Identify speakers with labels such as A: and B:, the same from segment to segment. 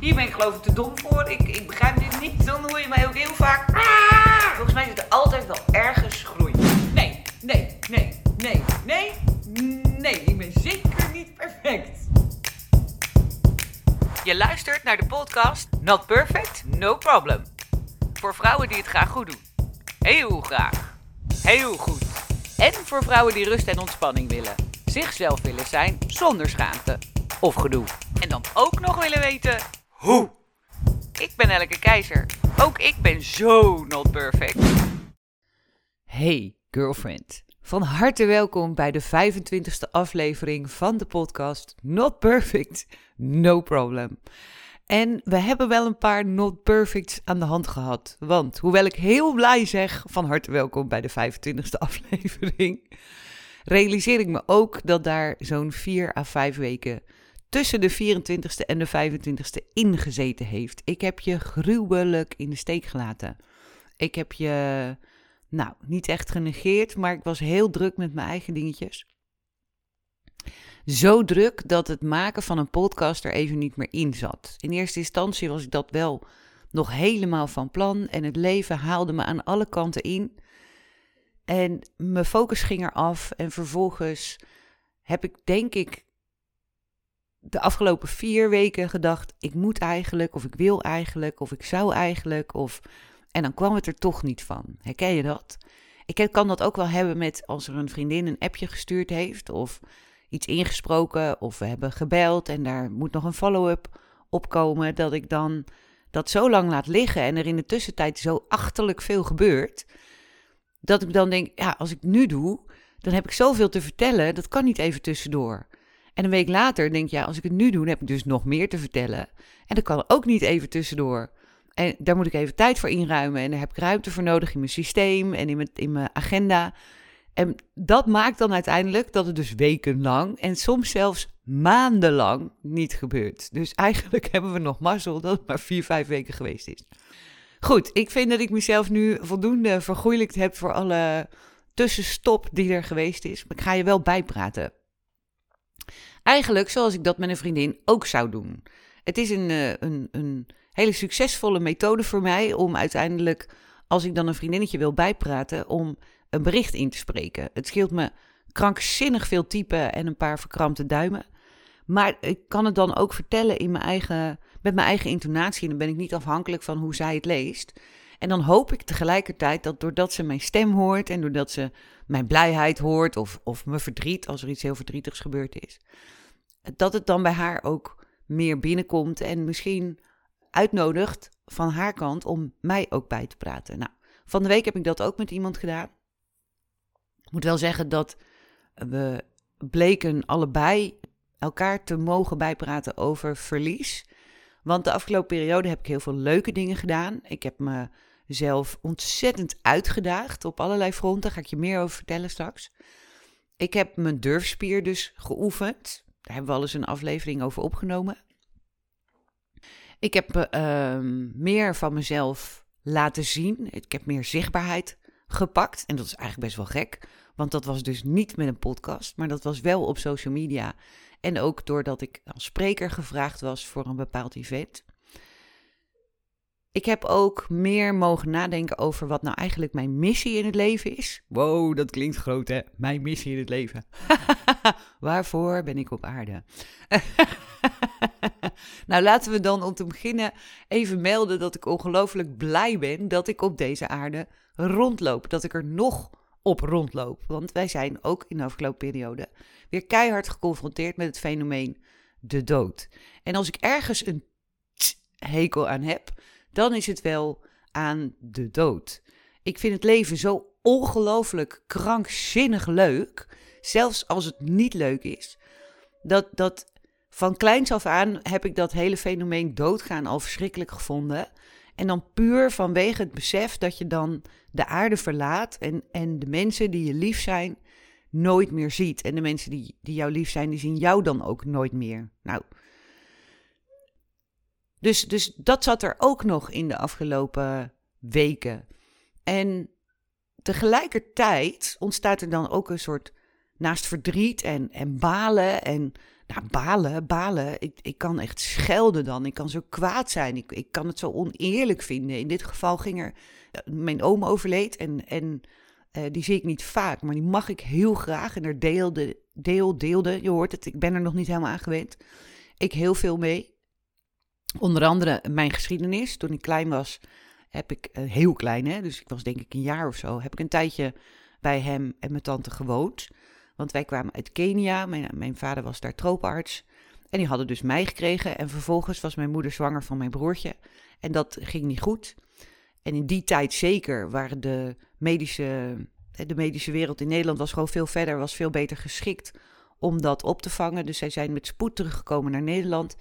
A: Hier ben ik geloof ik te dom voor. Ik, ik begrijp dit niet. Dan hoor je mij ook heel vaak. Volgens mij zit er altijd wel ergens groei. Nee, nee, nee, nee, nee, nee. Ik ben zeker niet perfect. Je luistert naar de podcast Not Perfect, No Problem. Voor vrouwen die het graag goed doen. Heel graag. Heel goed. En voor vrouwen die rust en ontspanning willen. Zichzelf willen zijn zonder schaamte of gedoe. En dan ook nog willen weten hoe. Ik ben Elke Keizer. Ook ik ben zo not perfect. Hey girlfriend. Van harte welkom bij de 25e aflevering van de podcast Not Perfect, No Problem. En we hebben wel een paar not perfects aan de hand gehad. Want hoewel ik heel blij zeg van harte welkom bij de 25e aflevering, realiseer ik me ook dat daar zo'n 4 à 5 weken tussen de 24e en de 25e ingezeten heeft. Ik heb je gruwelijk in de steek gelaten. Ik heb je, nou, niet echt genegeerd, maar ik was heel druk met mijn eigen dingetjes. Zo druk dat het maken van een podcast er even niet meer in zat. In eerste instantie was ik dat wel nog helemaal van plan en het leven haalde me aan alle kanten in. En mijn focus ging eraf en vervolgens heb ik denk ik de afgelopen vier weken gedacht: ik moet eigenlijk, of ik wil eigenlijk, of ik zou eigenlijk, of. En dan kwam het er toch niet van. Herken je dat? Ik kan dat ook wel hebben met als er een vriendin een appje gestuurd heeft, of iets ingesproken, of we hebben gebeld en daar moet nog een follow-up op komen, dat ik dan dat zo lang laat liggen en er in de tussentijd zo achterlijk veel gebeurt, dat ik dan denk: ja, als ik nu doe, dan heb ik zoveel te vertellen, dat kan niet even tussendoor. En een week later denk je, ja, als ik het nu doe, heb ik dus nog meer te vertellen. En dat kan ook niet even tussendoor. En daar moet ik even tijd voor inruimen. En daar heb ik ruimte voor nodig in mijn systeem en in mijn, in mijn agenda. En dat maakt dan uiteindelijk dat het dus wekenlang en soms zelfs maandenlang niet gebeurt. Dus eigenlijk hebben we nog mazzel dat het maar vier, vijf weken geweest is. Goed, ik vind dat ik mezelf nu voldoende vergoeilijkt heb voor alle tussenstop die er geweest is. Maar ik ga je wel bijpraten. Eigenlijk zoals ik dat met een vriendin ook zou doen. Het is een, eh, een, een hele succesvolle methode voor mij om uiteindelijk, als ik dan een vriendinnetje wil bijpraten, om een bericht in te spreken. Het scheelt me krankzinnig veel typen en een paar verkrampte duimen. Maar ik kan het dan ook vertellen in mijn eigen, met mijn eigen intonatie. En dan ben ik niet afhankelijk van hoe zij het leest. En dan hoop ik tegelijkertijd dat doordat ze mijn stem hoort en doordat ze mijn blijheid hoort of, of mijn verdriet als er iets heel verdrietigs gebeurd is, dat het dan bij haar ook meer binnenkomt en misschien uitnodigt van haar kant om mij ook bij te praten. Nou, van de week heb ik dat ook met iemand gedaan. Ik moet wel zeggen dat we bleken allebei elkaar te mogen bijpraten over verlies. Want de afgelopen periode heb ik heel veel leuke dingen gedaan. Ik heb mezelf ontzettend uitgedaagd op allerlei fronten. Daar ga ik je meer over vertellen straks. Ik heb mijn durfspier dus geoefend. Daar hebben we al eens een aflevering over opgenomen. Ik heb uh, meer van mezelf laten zien. Ik heb meer zichtbaarheid gepakt. En dat is eigenlijk best wel gek. Want dat was dus niet met een podcast, maar dat was wel op social media. En ook doordat ik als spreker gevraagd was voor een bepaald event. Ik heb ook meer mogen nadenken over wat nou eigenlijk mijn missie in het leven is. Wow, dat klinkt groot hè? Mijn missie in het leven. Waarvoor ben ik op aarde? nou, laten we dan om te beginnen even melden dat ik ongelooflijk blij ben dat ik op deze aarde rondloop. Dat ik er nog op rondloop. Want wij zijn ook in de afgelopen periode weer keihard geconfronteerd met het fenomeen de dood. En als ik ergens een hekel aan heb, dan is het wel aan de dood. Ik vind het leven zo ongelooflijk krankzinnig leuk, zelfs als het niet leuk is, dat, dat van kleins af aan heb ik dat hele fenomeen doodgaan al verschrikkelijk gevonden. En dan puur vanwege het besef dat je dan de aarde verlaat en, en de mensen die je lief zijn nooit meer ziet. En de mensen die, die jou lief zijn, die zien jou dan ook nooit meer. Nou, dus, dus dat zat er ook nog in de afgelopen weken. En tegelijkertijd ontstaat er dan ook een soort, naast verdriet en, en balen en nou, balen, balen. Ik, ik kan echt schelden dan. Ik kan zo kwaad zijn. Ik, ik kan het zo oneerlijk vinden. In dit geval ging er. Mijn oom overleed en, en uh, die zie ik niet vaak, maar die mag ik heel graag. En er deelde, deel, deelde, je hoort het, ik ben er nog niet helemaal aan gewend. Ik heel veel mee. Onder andere mijn geschiedenis. Toen ik klein was, heb ik, uh, heel klein hè, dus ik was denk ik een jaar of zo, heb ik een tijdje bij hem en mijn tante gewoond. Want wij kwamen uit Kenia, mijn, mijn vader was daar trooparts. En die hadden dus mij gekregen. En vervolgens was mijn moeder zwanger van mijn broertje. En dat ging niet goed. En in die tijd zeker waren de medische, de medische wereld in Nederland was gewoon veel verder, was veel beter geschikt om dat op te vangen. Dus zij zijn met spoed teruggekomen naar Nederland.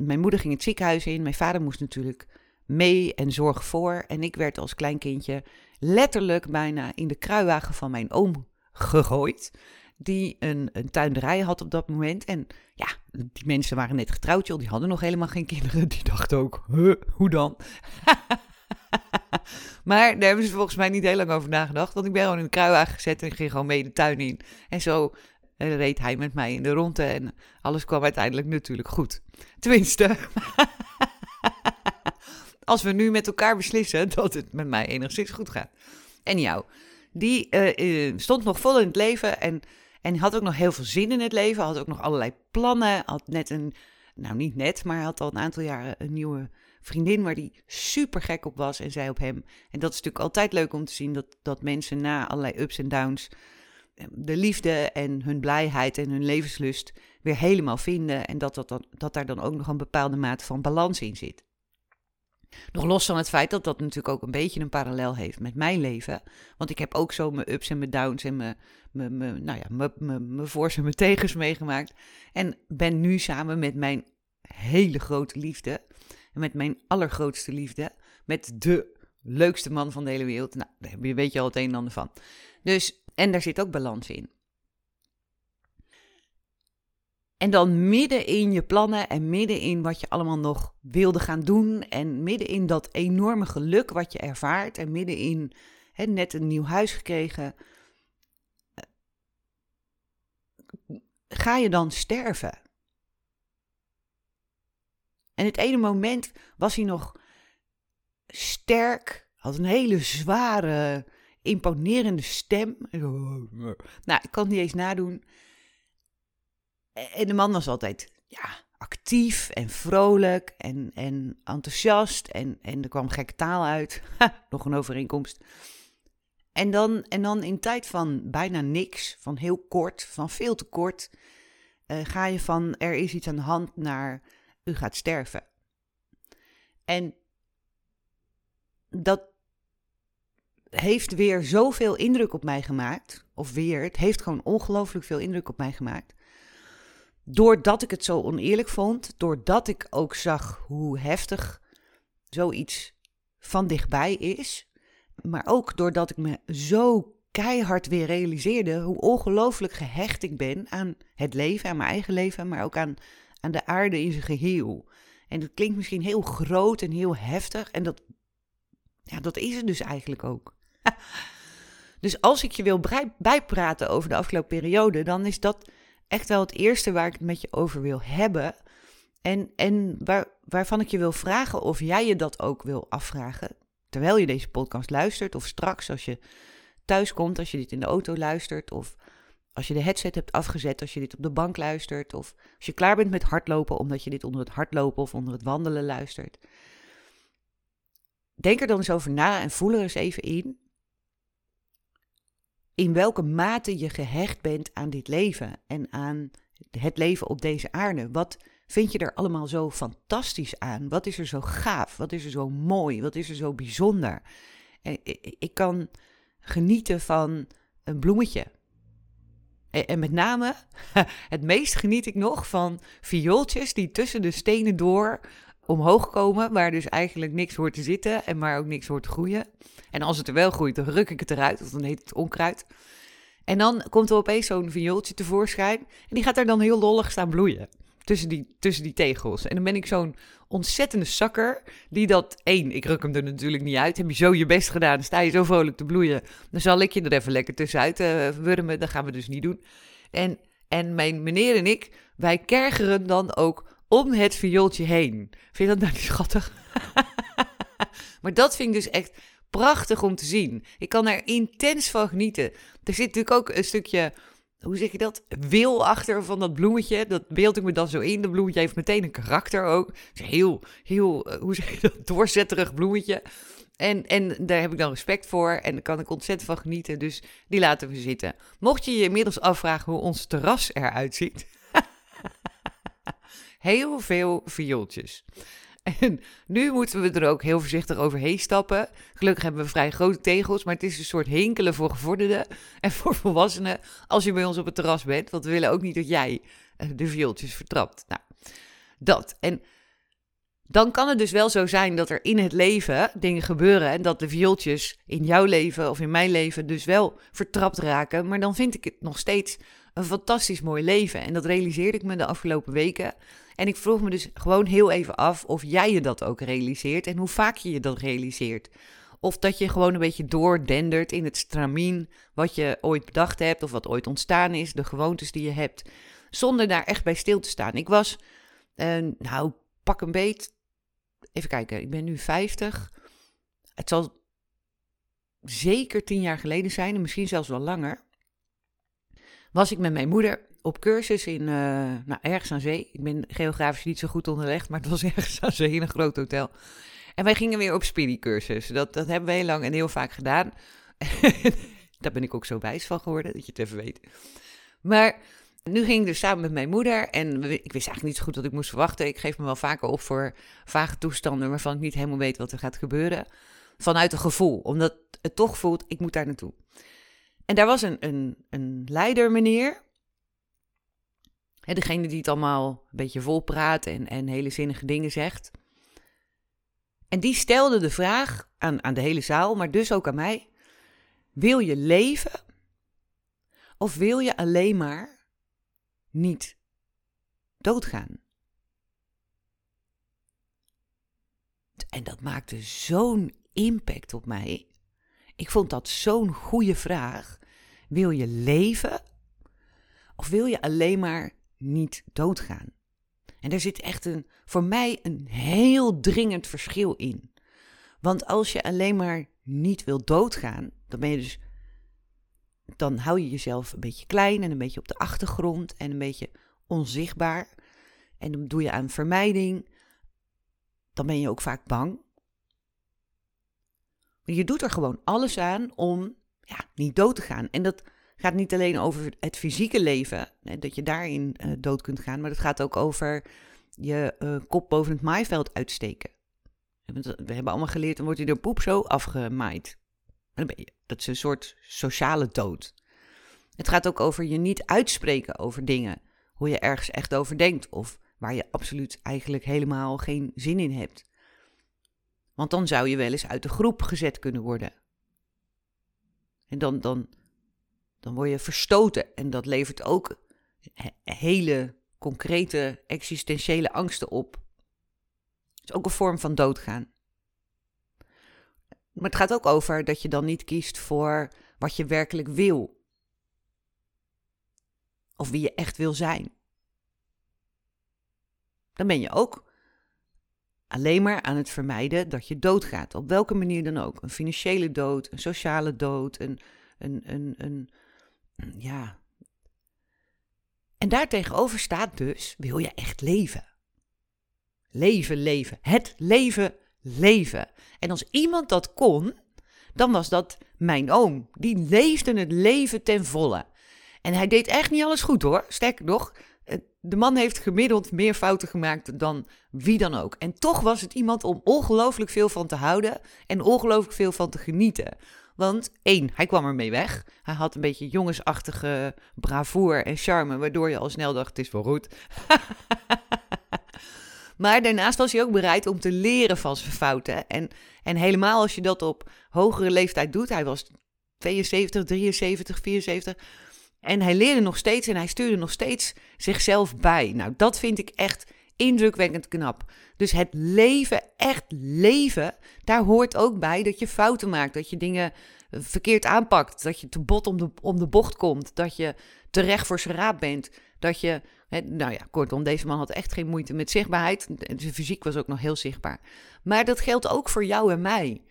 A: Mijn moeder ging het ziekenhuis in. Mijn vader moest natuurlijk mee en zorg voor. En ik werd als klein kindje letterlijk bijna in de kruiwagen van mijn oom gegooid die een, een tuinderij had op dat moment. En ja, die mensen waren net getrouwd, joh. Die hadden nog helemaal geen kinderen. Die dachten ook, huh, hoe dan? maar daar hebben ze volgens mij niet heel lang over nagedacht. Want ik ben gewoon in de kruiwagen gezet en ging gewoon mee de tuin in. En zo eh, reed hij met mij in de ronde. En alles kwam uiteindelijk natuurlijk goed. Tenminste, als we nu met elkaar beslissen dat het met mij enigszins goed gaat. En jou, die uh, stond nog vol in het leven en en had ook nog heel veel zin in het leven. Had ook nog allerlei plannen. Had net een, nou niet net, maar had al een aantal jaren een nieuwe vriendin waar die super gek op was en zij op hem. En dat is natuurlijk altijd leuk om te zien dat, dat mensen na allerlei ups en downs de liefde en hun blijheid en hun levenslust weer helemaal vinden. En dat, dat, dat, dat daar dan ook nog een bepaalde mate van balans in zit. Nog los van het feit dat dat natuurlijk ook een beetje een parallel heeft met mijn leven. Want ik heb ook zo mijn ups en mijn downs en mijn, mijn, mijn, nou ja, mijn, mijn, mijn voor's en mijn tegens meegemaakt. En ben nu samen met mijn hele grote liefde, met mijn allergrootste liefde, met de leukste man van de hele wereld. Nou, daar weet je al het een en ander van. Dus, en daar zit ook balans in. En dan midden in je plannen en midden in wat je allemaal nog wilde gaan doen. En midden in dat enorme geluk wat je ervaart. En midden in net een nieuw huis gekregen. Eh, ga je dan sterven? En het ene moment was hij nog sterk, had een hele zware, imponerende stem. Nou, ik kan het niet eens nadoen. En de man was altijd ja, actief en vrolijk en, en enthousiast. En, en er kwam gekke taal uit. nog een overeenkomst. En dan, en dan in tijd van bijna niks, van heel kort, van veel te kort, uh, ga je van er is iets aan de hand naar u gaat sterven. En dat heeft weer zoveel indruk op mij gemaakt. Of weer, het heeft gewoon ongelooflijk veel indruk op mij gemaakt doordat ik het zo oneerlijk vond, doordat ik ook zag hoe heftig zoiets van dichtbij is, maar ook doordat ik me zo keihard weer realiseerde hoe ongelooflijk gehecht ik ben aan het leven, aan mijn eigen leven, maar ook aan, aan de aarde in zijn geheel. En dat klinkt misschien heel groot en heel heftig, en dat, ja, dat is het dus eigenlijk ook. dus als ik je wil bijpraten over de afgelopen periode, dan is dat echt wel het eerste waar ik het met je over wil hebben. En, en waar, waarvan ik je wil vragen of jij je dat ook wil afvragen. Terwijl je deze podcast luistert, of straks als je thuis komt, als je dit in de auto luistert, of als je de headset hebt afgezet, als je dit op de bank luistert, of als je klaar bent met hardlopen, omdat je dit onder het hardlopen of onder het wandelen luistert. Denk er dan eens over na en voel er eens even in in welke mate je gehecht bent aan dit leven en aan het leven op deze aarde. Wat vind je er allemaal zo fantastisch aan? Wat is er zo gaaf? Wat is er zo mooi? Wat is er zo bijzonder? Ik kan genieten van een bloemetje. En met name, het meest geniet ik nog van viooltjes die tussen de stenen door omhoog komen, waar dus eigenlijk niks hoort te zitten en waar ook niks hoort te groeien. En als het er wel groeit, dan ruk ik het eruit, of dan heet het onkruid. En dan komt er opeens zo'n viooltje tevoorschijn en die gaat daar dan heel lollig staan bloeien. Tussen die, tussen die tegels. En dan ben ik zo'n ontzettende zakker die dat... één, ik ruk hem er natuurlijk niet uit. Heb je zo je best gedaan, sta je zo vrolijk te bloeien. Dan zal ik je er even lekker tussenuit uh, wurmen. Dat gaan we dus niet doen. En, en mijn meneer en ik wij kergeren dan ook om het viooltje heen. Vind je dat nou niet schattig? maar dat vind ik dus echt prachtig om te zien. Ik kan er intens van genieten. Er zit natuurlijk ook een stukje, hoe zeg je dat? Wil achter van dat bloemetje. Dat beeld ik me dan zo in. Dat bloemetje heeft meteen een karakter ook. Het is heel, heel, eh, hoe zeg je dat? Doorzetterig bloemetje. En, en daar heb ik dan respect voor en daar kan ik ontzettend van genieten. Dus die laten we zitten. Mocht je je inmiddels afvragen hoe ons terras eruit ziet. Heel veel viooltjes. En nu moeten we er ook heel voorzichtig overheen stappen. Gelukkig hebben we vrij grote tegels, maar het is een soort hinkelen voor gevorderden en voor volwassenen als je bij ons op het terras bent. Want we willen ook niet dat jij eh, de viooltjes vertrapt. Nou, dat. En dan kan het dus wel zo zijn dat er in het leven dingen gebeuren en dat de viooltjes in jouw leven of in mijn leven dus wel vertrapt raken. Maar dan vind ik het nog steeds een fantastisch mooi leven. En dat realiseerde ik me de afgelopen weken. En ik vroeg me dus gewoon heel even af of jij je dat ook realiseert en hoe vaak je je dat realiseert. Of dat je gewoon een beetje doordendert in het stramien wat je ooit bedacht hebt of wat ooit ontstaan is, de gewoontes die je hebt, zonder daar echt bij stil te staan. Ik was, uh, nou, pak een beet, even kijken, ik ben nu 50. Het zal zeker tien jaar geleden zijn, en misschien zelfs wel langer. Was ik met mijn moeder op cursus in, uh, nou, ergens aan zee. Ik ben geografisch niet zo goed onderlegd, maar het was ergens aan zee in een groot hotel. En wij gingen weer op cursus. Dat, dat hebben we heel lang en heel vaak gedaan. Daar ben ik ook zo wijs van geworden, dat je het even weet. Maar nu ging ik dus samen met mijn moeder en ik wist eigenlijk niet zo goed wat ik moest verwachten. Ik geef me wel vaker op voor vage toestanden waarvan ik niet helemaal weet wat er gaat gebeuren. Vanuit een gevoel, omdat het toch voelt, ik moet daar naartoe. En daar was een, een, een leider, meneer. degene die het allemaal een beetje vol praat en, en hele zinnige dingen zegt. En die stelde de vraag aan, aan de hele zaal, maar dus ook aan mij: Wil je leven? Of wil je alleen maar niet doodgaan. En dat maakte zo'n impact op mij. Ik vond dat zo'n goede vraag. Wil je leven of wil je alleen maar niet doodgaan? En er zit echt een, voor mij een heel dringend verschil in. Want als je alleen maar niet wil doodgaan, dan ben je dus dan hou je jezelf een beetje klein en een beetje op de achtergrond en een beetje onzichtbaar. En dan doe je aan vermijding. Dan ben je ook vaak bang. Je doet er gewoon alles aan om ja, niet dood te gaan. En dat gaat niet alleen over het fysieke leven, dat je daarin uh, dood kunt gaan, maar dat gaat ook over je uh, kop boven het maaiveld uitsteken. We hebben allemaal geleerd, dan wordt je de poep zo afgemaaid. Dat is een soort sociale dood. Het gaat ook over je niet uitspreken over dingen. Hoe je ergens echt over denkt. Of waar je absoluut eigenlijk helemaal geen zin in hebt. Want dan zou je wel eens uit de groep gezet kunnen worden. En dan, dan, dan word je verstoten. En dat levert ook hele concrete existentiële angsten op. Het is ook een vorm van doodgaan. Maar het gaat ook over dat je dan niet kiest voor wat je werkelijk wil. Of wie je echt wil zijn. Dan ben je ook alleen maar aan het vermijden dat je doodgaat. Op welke manier dan ook. Een financiële dood, een sociale dood, een, een, een, een ja. En daartegenover staat dus, wil je echt leven? Leven, leven. Het leven leven. En als iemand dat kon, dan was dat mijn oom. Die leefde het leven ten volle. En hij deed echt niet alles goed hoor. Sterker nog, de man heeft gemiddeld meer fouten gemaakt dan wie dan ook. En toch was het iemand om ongelooflijk veel van te houden en ongelooflijk veel van te genieten. Want één, hij kwam ermee weg. Hij had een beetje jongensachtige bravoure en charme, waardoor je al snel dacht: het is wel goed. Maar daarnaast was hij ook bereid om te leren van zijn fouten. En, en helemaal als je dat op hogere leeftijd doet. Hij was 72, 73, 74. En hij leerde nog steeds en hij stuurde nog steeds zichzelf bij. Nou, dat vind ik echt indrukwekkend knap. Dus het leven, echt leven, daar hoort ook bij dat je fouten maakt. Dat je dingen verkeerd aanpakt. Dat je te bot om de, om de bocht komt. Dat je terecht voor zijn raad bent. Dat je nou ja, kortom, deze man had echt geen moeite met zichtbaarheid. Zijn fysiek was ook nog heel zichtbaar. Maar dat geldt ook voor jou en mij.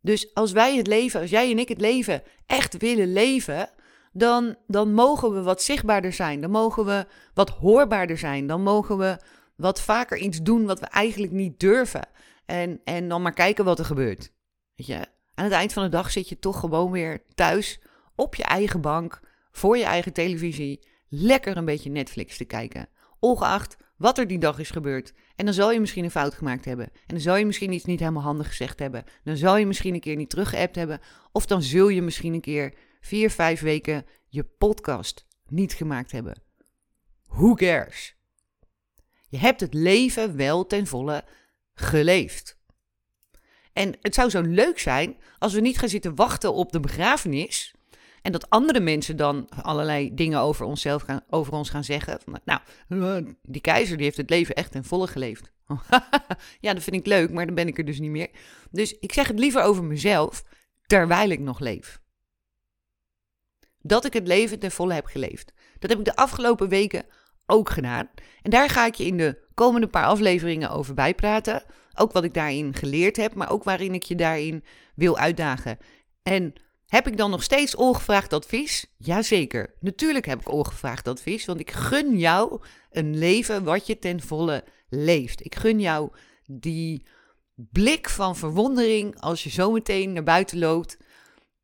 A: Dus als wij het leven, als jij en ik het leven echt willen leven, dan, dan mogen we wat zichtbaarder zijn. Dan mogen we wat hoorbaarder zijn. Dan mogen we wat vaker iets doen wat we eigenlijk niet durven. En, en dan maar kijken wat er gebeurt. Weet je, aan het eind van de dag zit je toch gewoon weer thuis op je eigen bank, voor je eigen televisie, lekker een beetje Netflix te kijken. Ongeacht wat er die dag is gebeurd. En dan zal je misschien een fout gemaakt hebben. En dan zal je misschien iets niet helemaal handig gezegd hebben. Dan zal je misschien een keer niet teruggeappt hebben. Of dan zul je misschien een keer vier, vijf weken je podcast niet gemaakt hebben. Who cares? Je hebt het leven wel ten volle geleefd. En het zou zo leuk zijn als we niet gaan zitten wachten op de begrafenis. En dat andere mensen dan allerlei dingen over onszelf gaan, over ons gaan zeggen. nou, die keizer die heeft het leven echt ten volle geleefd. ja, dat vind ik leuk, maar dan ben ik er dus niet meer. Dus ik zeg het liever over mezelf terwijl ik nog leef. Dat ik het leven ten volle heb geleefd. Dat heb ik de afgelopen weken ook gedaan. En daar ga ik je in de komende paar afleveringen over bijpraten. Ook wat ik daarin geleerd heb, maar ook waarin ik je daarin wil uitdagen. En heb ik dan nog steeds ongevraagd advies? Jazeker, natuurlijk heb ik ongevraagd advies, want ik gun jou een leven wat je ten volle leeft. Ik gun jou die blik van verwondering als je zometeen naar buiten loopt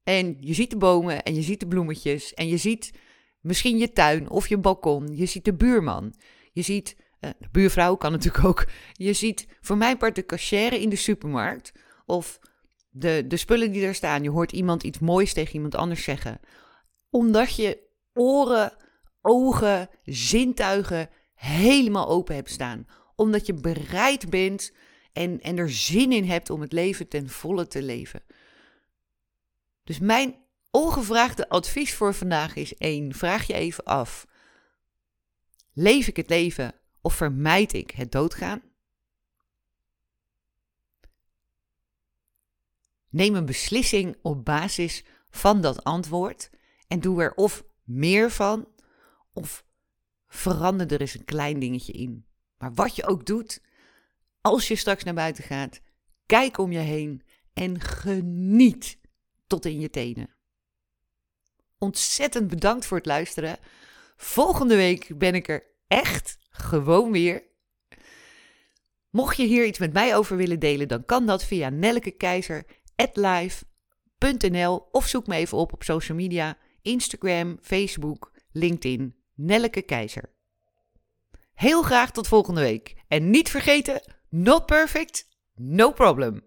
A: en je ziet de bomen en je ziet de bloemetjes en je ziet misschien je tuin of je balkon. Je ziet de buurman. Je ziet, uh, de buurvrouw kan natuurlijk ook. Je ziet voor mijn part de cachère in de supermarkt. Of de, de spullen die er staan. Je hoort iemand iets moois tegen iemand anders zeggen. Omdat je oren, ogen, zintuigen helemaal open hebt staan. Omdat je bereid bent en, en er zin in hebt om het leven ten volle te leven. Dus mijn ongevraagde advies voor vandaag is één. Vraag je even af. Leef ik het leven of vermijd ik het doodgaan? Neem een beslissing op basis van dat antwoord en doe er of meer van of verander er eens een klein dingetje in. Maar wat je ook doet, als je straks naar buiten gaat, kijk om je heen en geniet tot in je tenen. Ontzettend bedankt voor het luisteren. Volgende week ben ik er echt gewoon weer. Mocht je hier iets met mij over willen delen, dan kan dat via nellekekeizer.live.nl of zoek me even op op social media, Instagram, Facebook, LinkedIn, Nelleke Keizer. Heel graag tot volgende week. En niet vergeten, not perfect, no problem.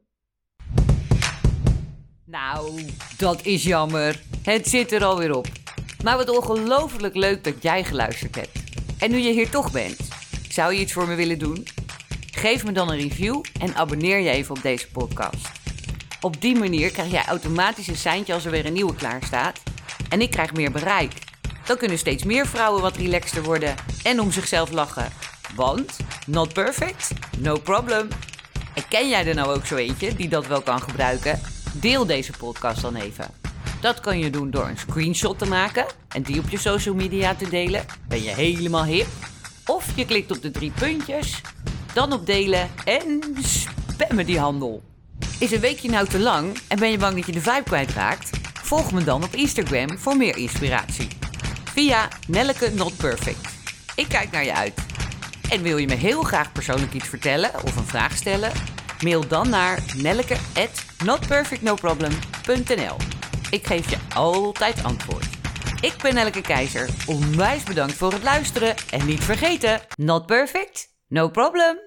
A: Nou, dat is jammer. Het zit er alweer op. Maar wat ongelooflijk leuk dat jij geluisterd hebt. En nu je hier toch bent, zou je iets voor me willen doen? Geef me dan een review en abonneer je even op deze podcast. Op die manier krijg jij automatisch een seintje als er weer een nieuwe klaar staat. En ik krijg meer bereik. Dan kunnen steeds meer vrouwen wat relaxter worden en om zichzelf lachen. Want, not perfect, no problem. En ken jij er nou ook zo eentje die dat wel kan gebruiken? Deel deze podcast dan even. Dat kan je doen door een screenshot te maken en die op je social media te delen. Ben je helemaal hip? Of je klikt op de drie puntjes, dan op delen en spammen die handel. Is een weekje nou te lang en ben je bang dat je de vibe kwijtraakt? Volg me dan op Instagram voor meer inspiratie. Via Nelleke Not Perfect. Ik kijk naar je uit. En wil je me heel graag persoonlijk iets vertellen of een vraag stellen? Mail dan naar nelleke@notperfectnoproblem.nl. Ik geef je altijd antwoord. Ik ben Nelleke Keizer. Onwijs bedankt voor het luisteren en niet vergeten: not perfect, no problem.